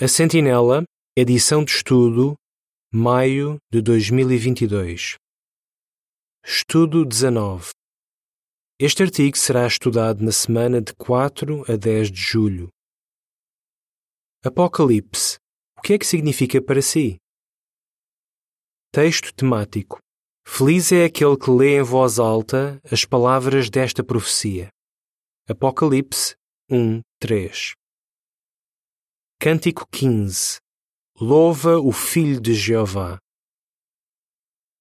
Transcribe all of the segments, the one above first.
A Sentinela, edição de estudo, maio de 2022. Estudo 19. Este artigo será estudado na semana de 4 a 10 de julho. Apocalipse. O que é que significa para si? Texto temático. Feliz é aquele que lê em voz alta as palavras desta profecia. Apocalipse 1, 3. Cântico 15. Louva o Filho de Jeová.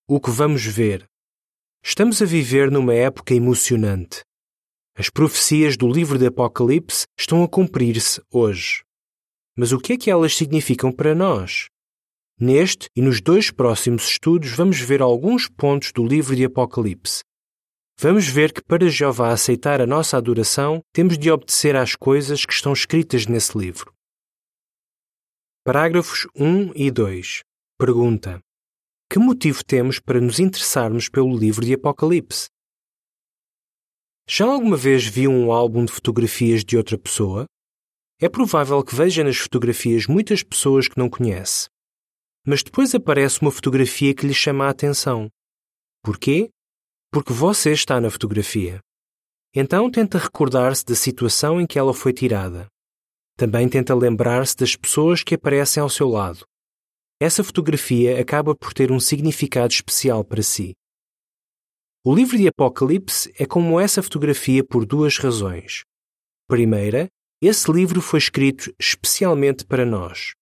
O que vamos ver? Estamos a viver numa época emocionante. As profecias do livro de Apocalipse estão a cumprir-se hoje. Mas o que é que elas significam para nós? Neste e nos dois próximos estudos vamos ver alguns pontos do livro de Apocalipse. Vamos ver que para Jeová aceitar a nossa adoração, temos de obedecer às coisas que estão escritas nesse livro. Parágrafos 1 e 2. Pergunta: Que motivo temos para nos interessarmos pelo livro de Apocalipse? Já alguma vez viu um álbum de fotografias de outra pessoa? É provável que veja nas fotografias muitas pessoas que não conhece. Mas depois aparece uma fotografia que lhe chama a atenção. Porquê? Porque você está na fotografia. Então tenta recordar-se da situação em que ela foi tirada. Também tenta lembrar-se das pessoas que aparecem ao seu lado. Essa fotografia acaba por ter um significado especial para si. O livro de Apocalipse é como essa fotografia por duas razões. Primeira, esse livro foi escrito especialmente para nós.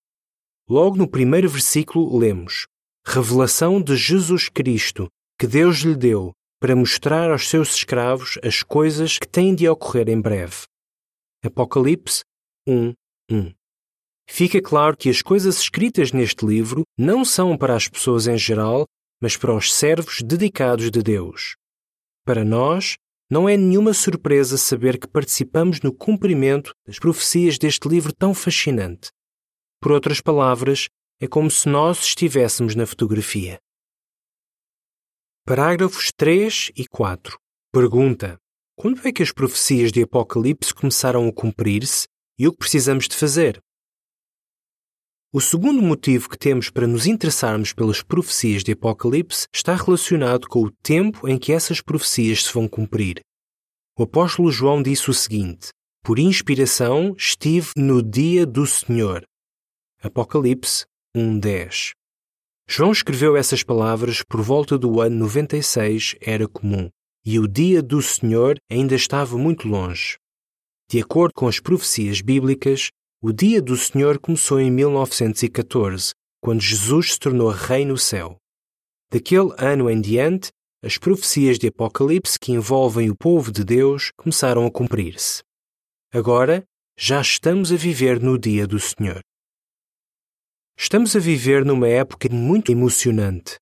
Logo no primeiro versículo lemos: Revelação de Jesus Cristo, que Deus lhe deu, para mostrar aos seus escravos as coisas que têm de ocorrer em breve. Apocalipse 1, 1. Fica claro que as coisas escritas neste livro não são para as pessoas em geral, mas para os servos dedicados de Deus. Para nós, não é nenhuma surpresa saber que participamos no cumprimento das profecias deste livro tão fascinante. Por outras palavras, é como se nós estivéssemos na fotografia. Parágrafos 3 e 4. Pergunta: Quando é que as profecias de Apocalipse começaram a cumprir-se e o que precisamos de fazer. O segundo motivo que temos para nos interessarmos pelas profecias de Apocalipse está relacionado com o tempo em que essas profecias se vão cumprir. O apóstolo João disse o seguinte: Por inspiração estive no dia do Senhor. Apocalipse 1:10. João escreveu essas palavras por volta do ano 96 era comum, e o dia do Senhor ainda estava muito longe. De acordo com as profecias bíblicas, o dia do Senhor começou em 1914, quando Jesus se tornou rei no céu. Daquele ano em diante, as profecias de Apocalipse que envolvem o povo de Deus começaram a cumprir-se. Agora, já estamos a viver no dia do Senhor. Estamos a viver numa época muito emocionante.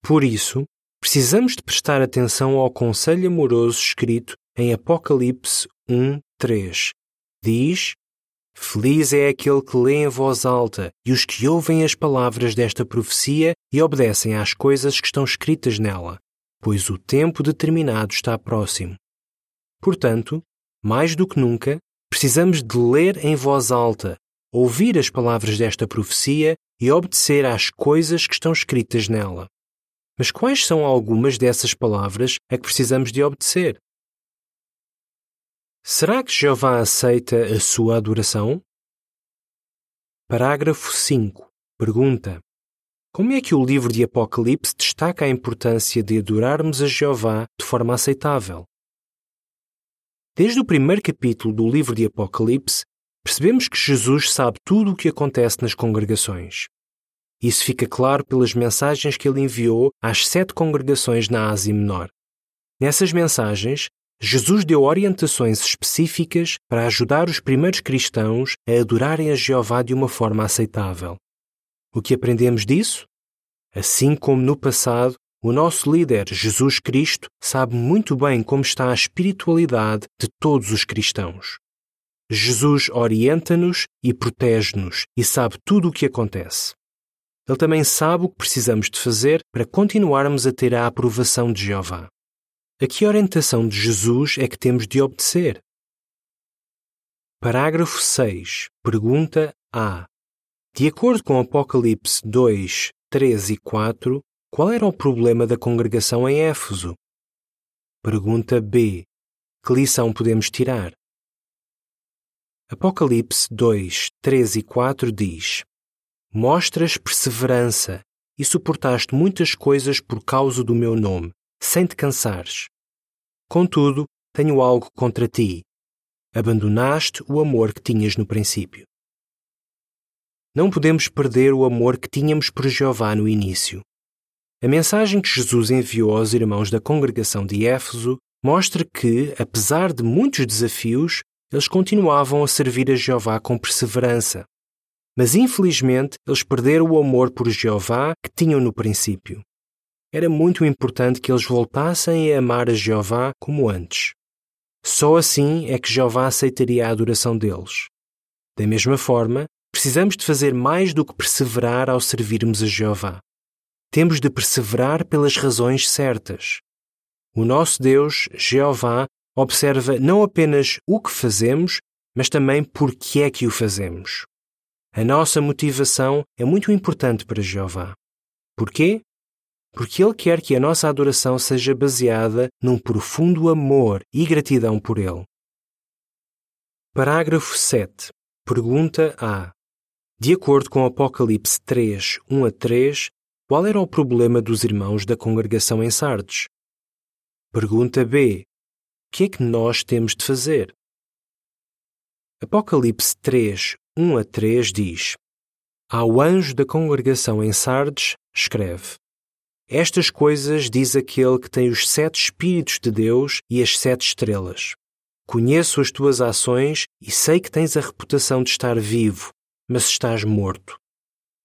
Por isso, precisamos de prestar atenção ao conselho amoroso escrito em Apocalipse 1, 3. Diz: Feliz é aquele que lê em voz alta e os que ouvem as palavras desta profecia e obedecem às coisas que estão escritas nela, pois o tempo determinado está próximo. Portanto, mais do que nunca, precisamos de ler em voz alta, ouvir as palavras desta profecia e obedecer às coisas que estão escritas nela. Mas quais são algumas dessas palavras a que precisamos de obedecer? Será que Jeová aceita a sua adoração? Parágrafo 5. Pergunta: Como é que o livro de Apocalipse destaca a importância de adorarmos a Jeová de forma aceitável? Desde o primeiro capítulo do livro de Apocalipse, percebemos que Jesus sabe tudo o que acontece nas congregações. Isso fica claro pelas mensagens que ele enviou às sete congregações na Ásia Menor. Nessas mensagens, Jesus deu orientações específicas para ajudar os primeiros cristãos a adorarem a Jeová de uma forma aceitável. O que aprendemos disso? Assim como no passado, o nosso líder, Jesus Cristo, sabe muito bem como está a espiritualidade de todos os cristãos. Jesus orienta-nos e protege-nos e sabe tudo o que acontece. Ele também sabe o que precisamos de fazer para continuarmos a ter a aprovação de Jeová. A que orientação de Jesus é que temos de obedecer? Parágrafo 6. Pergunta A. De acordo com Apocalipse 2, 3 e 4, qual era o problema da congregação em Éfeso? Pergunta B. Que lição podemos tirar? Apocalipse 2, 3 e 4 diz: Mostras perseverança e suportaste muitas coisas por causa do meu nome, sem te cansares. Contudo, tenho algo contra ti. Abandonaste o amor que tinhas no princípio. Não podemos perder o amor que tínhamos por Jeová no início. A mensagem que Jesus enviou aos irmãos da congregação de Éfeso mostra que, apesar de muitos desafios, eles continuavam a servir a Jeová com perseverança. Mas infelizmente eles perderam o amor por Jeová que tinham no princípio. Era muito importante que eles voltassem a amar a Jeová como antes. Só assim é que Jeová aceitaria a adoração deles. Da mesma forma, precisamos de fazer mais do que perseverar ao servirmos a Jeová. Temos de perseverar pelas razões certas. O nosso Deus, Jeová, observa não apenas o que fazemos, mas também por que é que o fazemos. A nossa motivação é muito importante para Jeová. Porquê? Porque Ele quer que a nossa adoração seja baseada num profundo amor e gratidão por Ele. Parágrafo 7. Pergunta A. De acordo com Apocalipse 3, 1 a 3, qual era o problema dos irmãos da congregação em Sardes? Pergunta B que é que nós temos de fazer? Apocalipse 3, 1 a 3 diz: Ao anjo da congregação em Sardes, escreve: Estas coisas diz aquele que tem os sete Espíritos de Deus e as sete estrelas. Conheço as tuas ações e sei que tens a reputação de estar vivo, mas estás morto.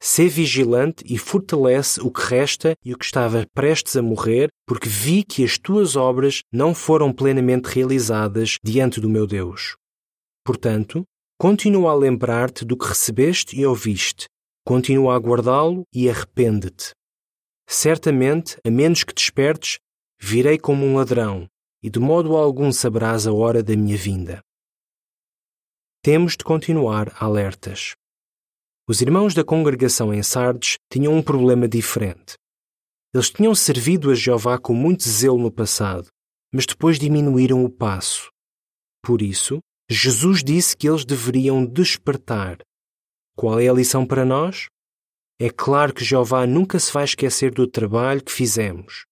Sê vigilante e fortalece o que resta e o que estava prestes a morrer, porque vi que as tuas obras não foram plenamente realizadas diante do meu Deus. Portanto, continua a lembrar-te do que recebeste e ouviste, continua a guardá-lo e arrepende-te. Certamente, a menos que despertes, virei como um ladrão, e de modo algum saberás a hora da minha vinda. Temos de continuar alertas. Os irmãos da congregação em Sardes tinham um problema diferente. Eles tinham servido a Jeová com muito zelo no passado, mas depois diminuíram o passo. Por isso, Jesus disse que eles deveriam despertar. Qual é a lição para nós? É claro que Jeová nunca se vai esquecer do trabalho que fizemos.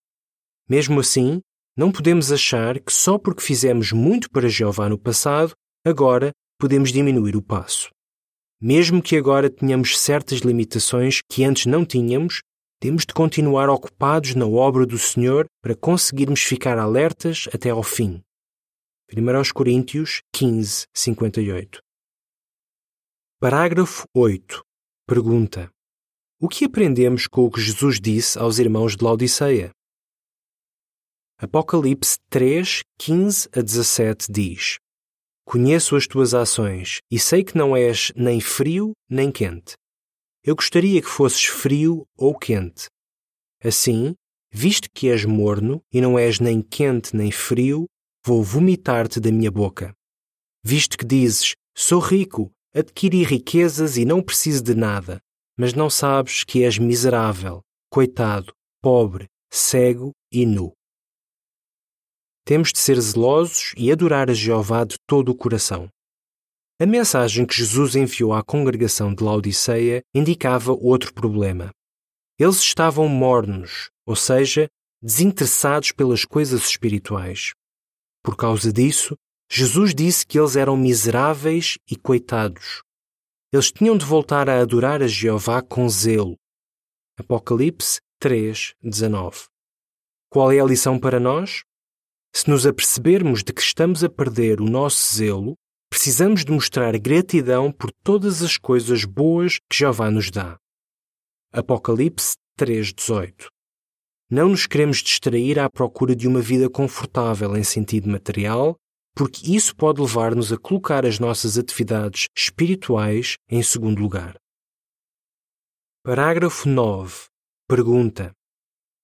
Mesmo assim, não podemos achar que só porque fizemos muito para Jeová no passado, agora podemos diminuir o passo. Mesmo que agora tenhamos certas limitações que antes não tínhamos, temos de continuar ocupados na obra do Senhor para conseguirmos ficar alertas até ao fim. 1 Coríntios 15, 58 Parágrafo 8. Pergunta: O que aprendemos com o que Jesus disse aos irmãos de Laodiceia? Apocalipse 3, 15 a 17 diz: Conheço as tuas ações e sei que não és nem frio nem quente. Eu gostaria que fosses frio ou quente. Assim, visto que és morno e não és nem quente nem frio, vou vomitar-te da minha boca. Visto que dizes: Sou rico, adquiri riquezas e não preciso de nada, mas não sabes que és miserável, coitado, pobre, cego e nu. Temos de ser zelosos e adorar a Jeová de todo o coração. A mensagem que Jesus enviou à congregação de Laodiceia indicava outro problema. Eles estavam mornos, ou seja, desinteressados pelas coisas espirituais. Por causa disso, Jesus disse que eles eram miseráveis e coitados. Eles tinham de voltar a adorar a Jeová com zelo. Apocalipse 3, 19. Qual é a lição para nós? Se nos apercebermos de que estamos a perder o nosso zelo, precisamos de mostrar gratidão por todas as coisas boas que Jeová nos dá. Apocalipse 3:18. Não nos queremos distrair à procura de uma vida confortável em sentido material, porque isso pode levar-nos a colocar as nossas atividades espirituais em segundo lugar. Parágrafo 9. Pergunta: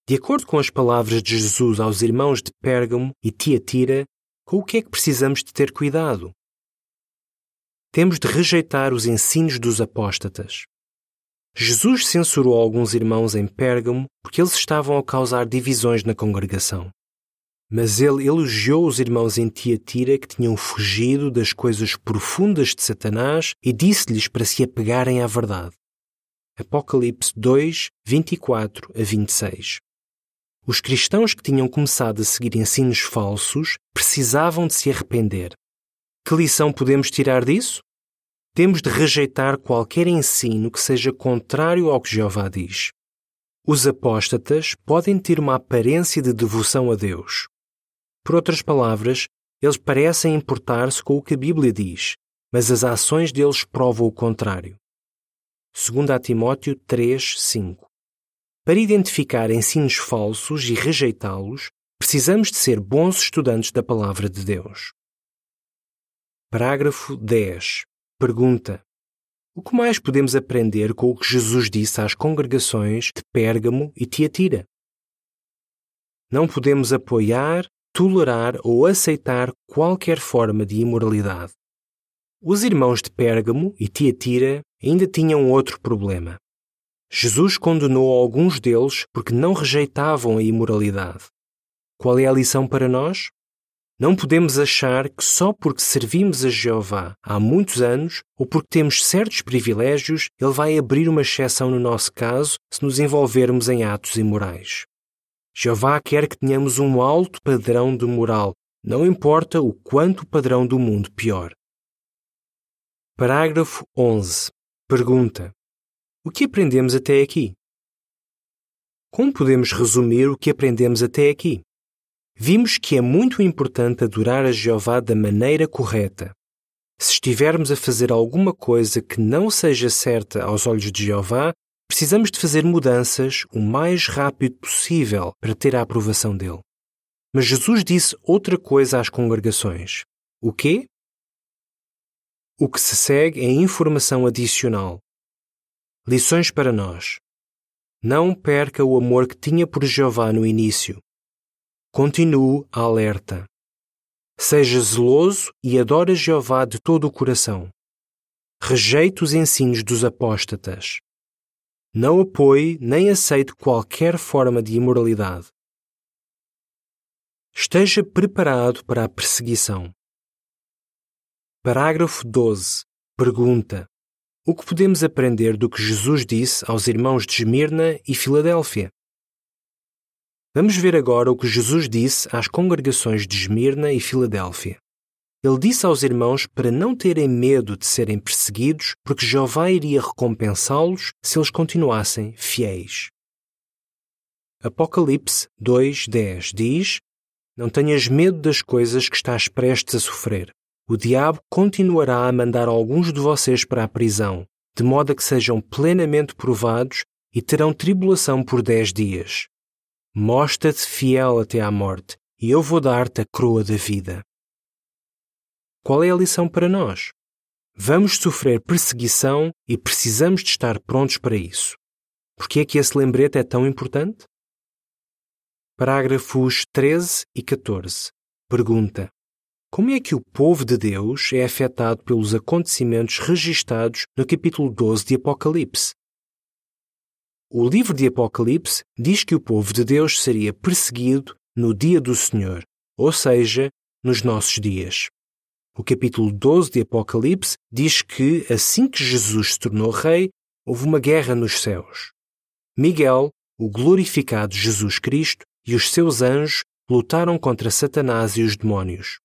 de acordo com as palavras de Jesus aos irmãos de Pérgamo e Tiatira, com o que é que precisamos de ter cuidado? Temos de rejeitar os ensinos dos apóstatas. Jesus censurou alguns irmãos em Pérgamo porque eles estavam a causar divisões na congregação. Mas ele elogiou os irmãos em Tiatira que tinham fugido das coisas profundas de Satanás e disse-lhes para se apegarem à verdade. Apocalipse 2, 24 a 26. Os cristãos que tinham começado a seguir ensinos falsos precisavam de se arrepender. Que lição podemos tirar disso? Temos de rejeitar qualquer ensino que seja contrário ao que Jeová diz. Os apóstatas podem ter uma aparência de devoção a Deus, por outras palavras, eles parecem importar-se com o que a Bíblia diz, mas as ações deles provam o contrário. 2 Timóteo 3, 5 Para identificar ensinos falsos e rejeitá-los, precisamos de ser bons estudantes da Palavra de Deus. Parágrafo 10. Pergunta: O que mais podemos aprender com o que Jesus disse às congregações de Pérgamo e Tiatira? Não podemos apoiar tolerar ou aceitar qualquer forma de imoralidade. Os irmãos de Pérgamo e Tiatira ainda tinham outro problema. Jesus condenou alguns deles porque não rejeitavam a imoralidade. Qual é a lição para nós? Não podemos achar que só porque servimos a Jeová há muitos anos ou porque temos certos privilégios, ele vai abrir uma exceção no nosso caso se nos envolvermos em atos imorais. Jeová quer que tenhamos um alto padrão de moral, não importa o quanto o padrão do mundo pior. Parágrafo 11. Pergunta: O que aprendemos até aqui? Como podemos resumir o que aprendemos até aqui? Vimos que é muito importante adorar a Jeová da maneira correta. Se estivermos a fazer alguma coisa que não seja certa aos olhos de Jeová, Precisamos de fazer mudanças o mais rápido possível para ter a aprovação dele. Mas Jesus disse outra coisa às congregações. O quê? O que se segue é informação adicional. Lições para nós. Não perca o amor que tinha por Jeová no início. Continue alerta. Seja zeloso e adore Jeová de todo o coração. Rejeite os ensinos dos apóstatas. Não apoie nem aceite qualquer forma de imoralidade. Esteja preparado para a perseguição. Parágrafo 12. Pergunta: O que podemos aprender do que Jesus disse aos irmãos de Esmirna e Filadélfia? Vamos ver agora o que Jesus disse às congregações de Esmirna e Filadélfia. Ele disse aos irmãos para não terem medo de serem perseguidos, porque Jeová iria recompensá-los se eles continuassem fiéis. Apocalipse 2:10 diz: Não tenhas medo das coisas que estás prestes a sofrer. O diabo continuará a mandar alguns de vocês para a prisão, de modo a que sejam plenamente provados e terão tribulação por dez dias. Mostra-te fiel até à morte, e eu vou dar-te a coroa da vida. Qual é a lição para nós? Vamos sofrer perseguição e precisamos de estar prontos para isso. Por que é que esse lembrete é tão importante? Parágrafos 13 e 14. Pergunta: Como é que o povo de Deus é afetado pelos acontecimentos registados no capítulo 12 de Apocalipse? O livro de Apocalipse diz que o povo de Deus seria perseguido no dia do Senhor, ou seja, nos nossos dias. O capítulo 12 de Apocalipse diz que, assim que Jesus se tornou rei, houve uma guerra nos céus. Miguel, o glorificado Jesus Cristo, e os seus anjos lutaram contra Satanás e os demónios.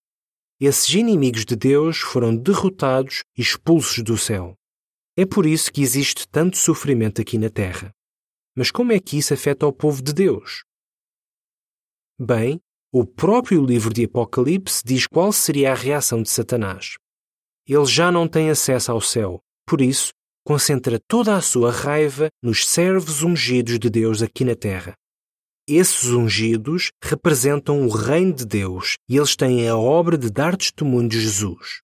Esses inimigos de Deus foram derrotados e expulsos do céu. É por isso que existe tanto sofrimento aqui na terra. Mas como é que isso afeta o povo de Deus? Bem, o próprio livro de Apocalipse diz qual seria a reação de Satanás. Ele já não tem acesso ao céu, por isso, concentra toda a sua raiva nos servos ungidos de Deus aqui na terra. Esses ungidos representam o reino de Deus e eles têm a obra de dar testemunho de Jesus.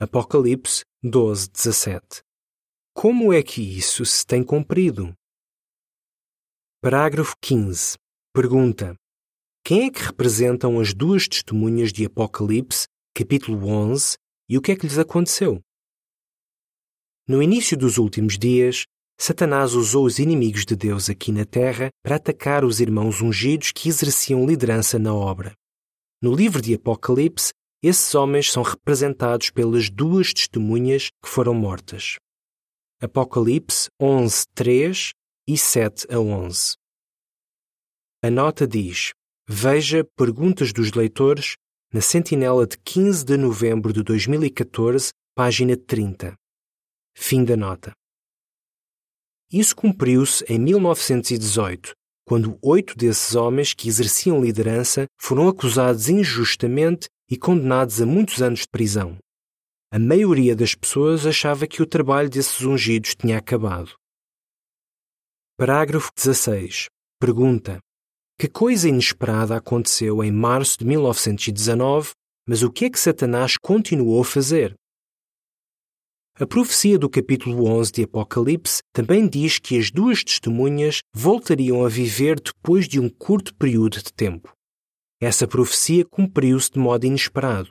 Apocalipse 12, 17. Como é que isso se tem cumprido? Parágrafo 15. Pergunta: quem é que representam as duas testemunhas de Apocalipse, capítulo 11, e o que é que lhes aconteceu? No início dos últimos dias, Satanás usou os inimigos de Deus aqui na terra para atacar os irmãos ungidos que exerciam liderança na obra. No livro de Apocalipse, esses homens são representados pelas duas testemunhas que foram mortas. Apocalipse 11, 3 e 7 a 11. A nota diz: Veja perguntas dos leitores na Sentinela de 15 de novembro de 2014, página 30. Fim da nota. Isso cumpriu-se em 1918, quando oito desses homens que exerciam liderança foram acusados injustamente e condenados a muitos anos de prisão. A maioria das pessoas achava que o trabalho desses ungidos tinha acabado. Parágrafo 16. Pergunta: Que coisa inesperada aconteceu em março de 1919, mas o que é que Satanás continuou a fazer? A profecia do capítulo 11 de Apocalipse também diz que as duas testemunhas voltariam a viver depois de um curto período de tempo. Essa profecia cumpriu-se de modo inesperado.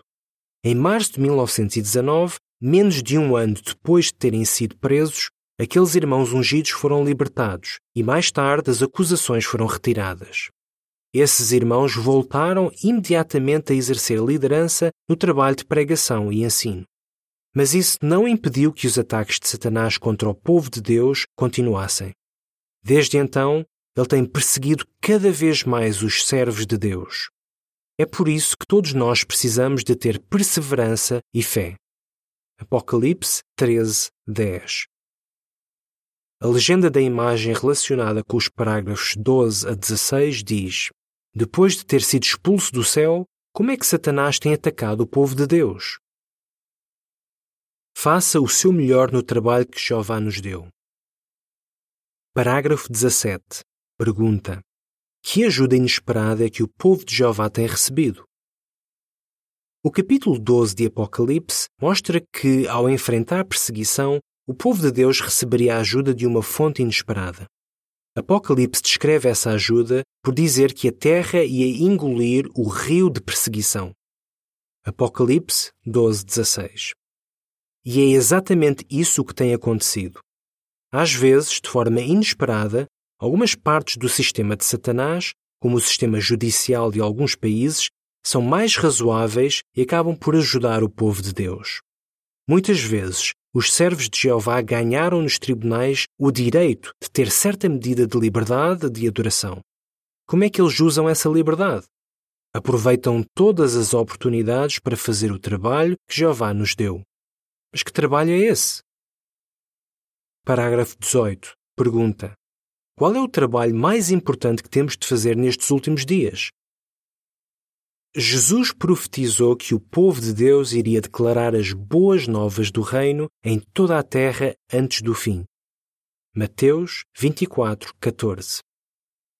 Em março de 1919, menos de um ano depois de terem sido presos, aqueles irmãos ungidos foram libertados e mais tarde as acusações foram retiradas. Esses irmãos voltaram imediatamente a exercer liderança no trabalho de pregação e ensino. Mas isso não impediu que os ataques de Satanás contra o povo de Deus continuassem. Desde então, ele tem perseguido cada vez mais os servos de Deus. É por isso que todos nós precisamos de ter perseverança e fé. Apocalipse 13, 10 A legenda da imagem relacionada com os parágrafos 12 a 16 diz: Depois de ter sido expulso do céu, como é que Satanás tem atacado o povo de Deus? Faça o seu melhor no trabalho que Jeová nos deu. Parágrafo 17. Pergunta: Que ajuda inesperada é que o povo de Jeová tem recebido? O capítulo 12 de Apocalipse mostra que, ao enfrentar perseguição, o povo de Deus receberia a ajuda de uma fonte inesperada. Apocalipse descreve essa ajuda por dizer que a terra ia engolir o rio de perseguição. Apocalipse 12, 16. E é exatamente isso que tem acontecido. Às vezes, de forma inesperada, algumas partes do sistema de Satanás, como o sistema judicial de alguns países, são mais razoáveis e acabam por ajudar o povo de Deus. Muitas vezes, os servos de Jeová ganharam nos tribunais o direito de ter certa medida de liberdade de adoração. Como é que eles usam essa liberdade? Aproveitam todas as oportunidades para fazer o trabalho que Jeová nos deu. Mas que trabalho é esse? Parágrafo 18. Pergunta: Qual é o trabalho mais importante que temos de fazer nestes últimos dias? Jesus profetizou que o povo de Deus iria declarar as boas novas do reino em toda a terra antes do fim. Mateus 24, 14.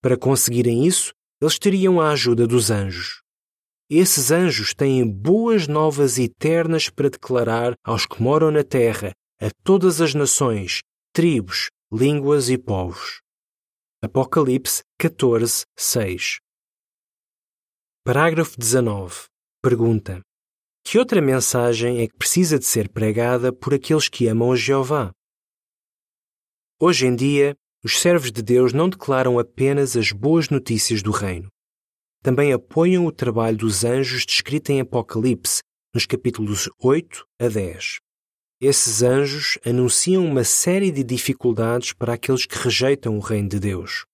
Para conseguirem isso, eles teriam a ajuda dos anjos. Esses anjos têm boas novas eternas para declarar aos que moram na terra, a todas as nações, tribos, línguas e povos. Apocalipse 14, 6 Parágrafo 19. Pergunta: Que outra mensagem é que precisa de ser pregada por aqueles que amam a Jeová? Hoje em dia, os servos de Deus não declaram apenas as boas notícias do reino também apoiam o trabalho dos anjos descrito em Apocalipse, nos capítulos 8 a 10. Esses anjos anunciam uma série de dificuldades para aqueles que rejeitam o reino de Deus.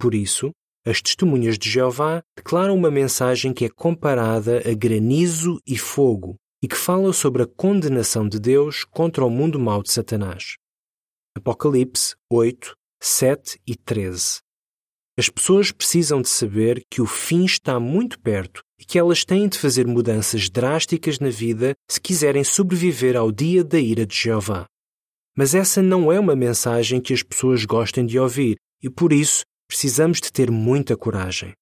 Por isso, as testemunhas de Jeová declaram uma mensagem que é comparada a granizo e fogo e que fala sobre a condenação de Deus contra o mundo mau de Satanás. Apocalipse 8, 7 e 13. As pessoas precisam de saber que o fim está muito perto e que elas têm de fazer mudanças drásticas na vida se quiserem sobreviver ao dia da ira de Jeová. Mas essa não é uma mensagem que as pessoas gostem de ouvir e por isso precisamos de ter muita coragem.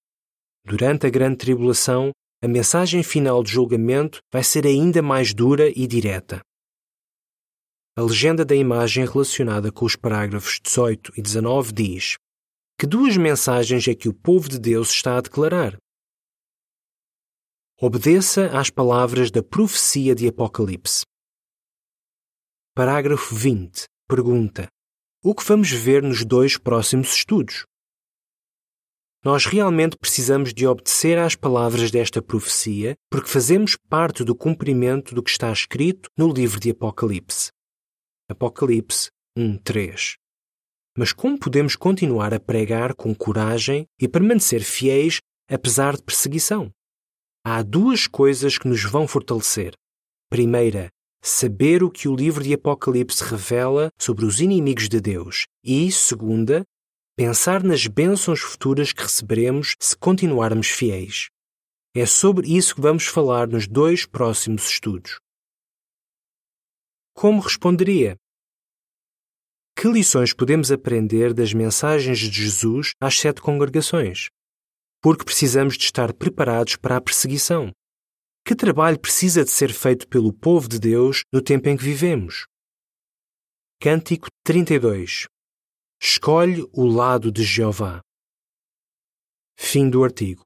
Durante a grande tribulação, a mensagem final de julgamento vai ser ainda mais dura e direta. A legenda da imagem relacionada com os parágrafos 18 e 19 diz: que duas mensagens é que o povo de Deus está a declarar? Obedeça às palavras da profecia de Apocalipse. Parágrafo 20. Pergunta: o que vamos ver nos dois próximos estudos. Nós realmente precisamos de obedecer às palavras desta profecia porque fazemos parte do cumprimento do que está escrito no livro de Apocalipse. Apocalipse 1:3. Mas como podemos continuar a pregar com coragem e permanecer fiéis apesar de perseguição? Há duas coisas que nos vão fortalecer. Primeira, saber o que o livro de Apocalipse revela sobre os inimigos de Deus. E, segunda, pensar nas bênçãos futuras que receberemos se continuarmos fiéis. É sobre isso que vamos falar nos dois próximos estudos. Como responderia? Que lições podemos aprender das mensagens de Jesus às sete congregações? Porque precisamos de estar preparados para a perseguição. Que trabalho precisa de ser feito pelo povo de Deus no tempo em que vivemos? Cântico 32 Escolhe o lado de Jeová. Fim do artigo.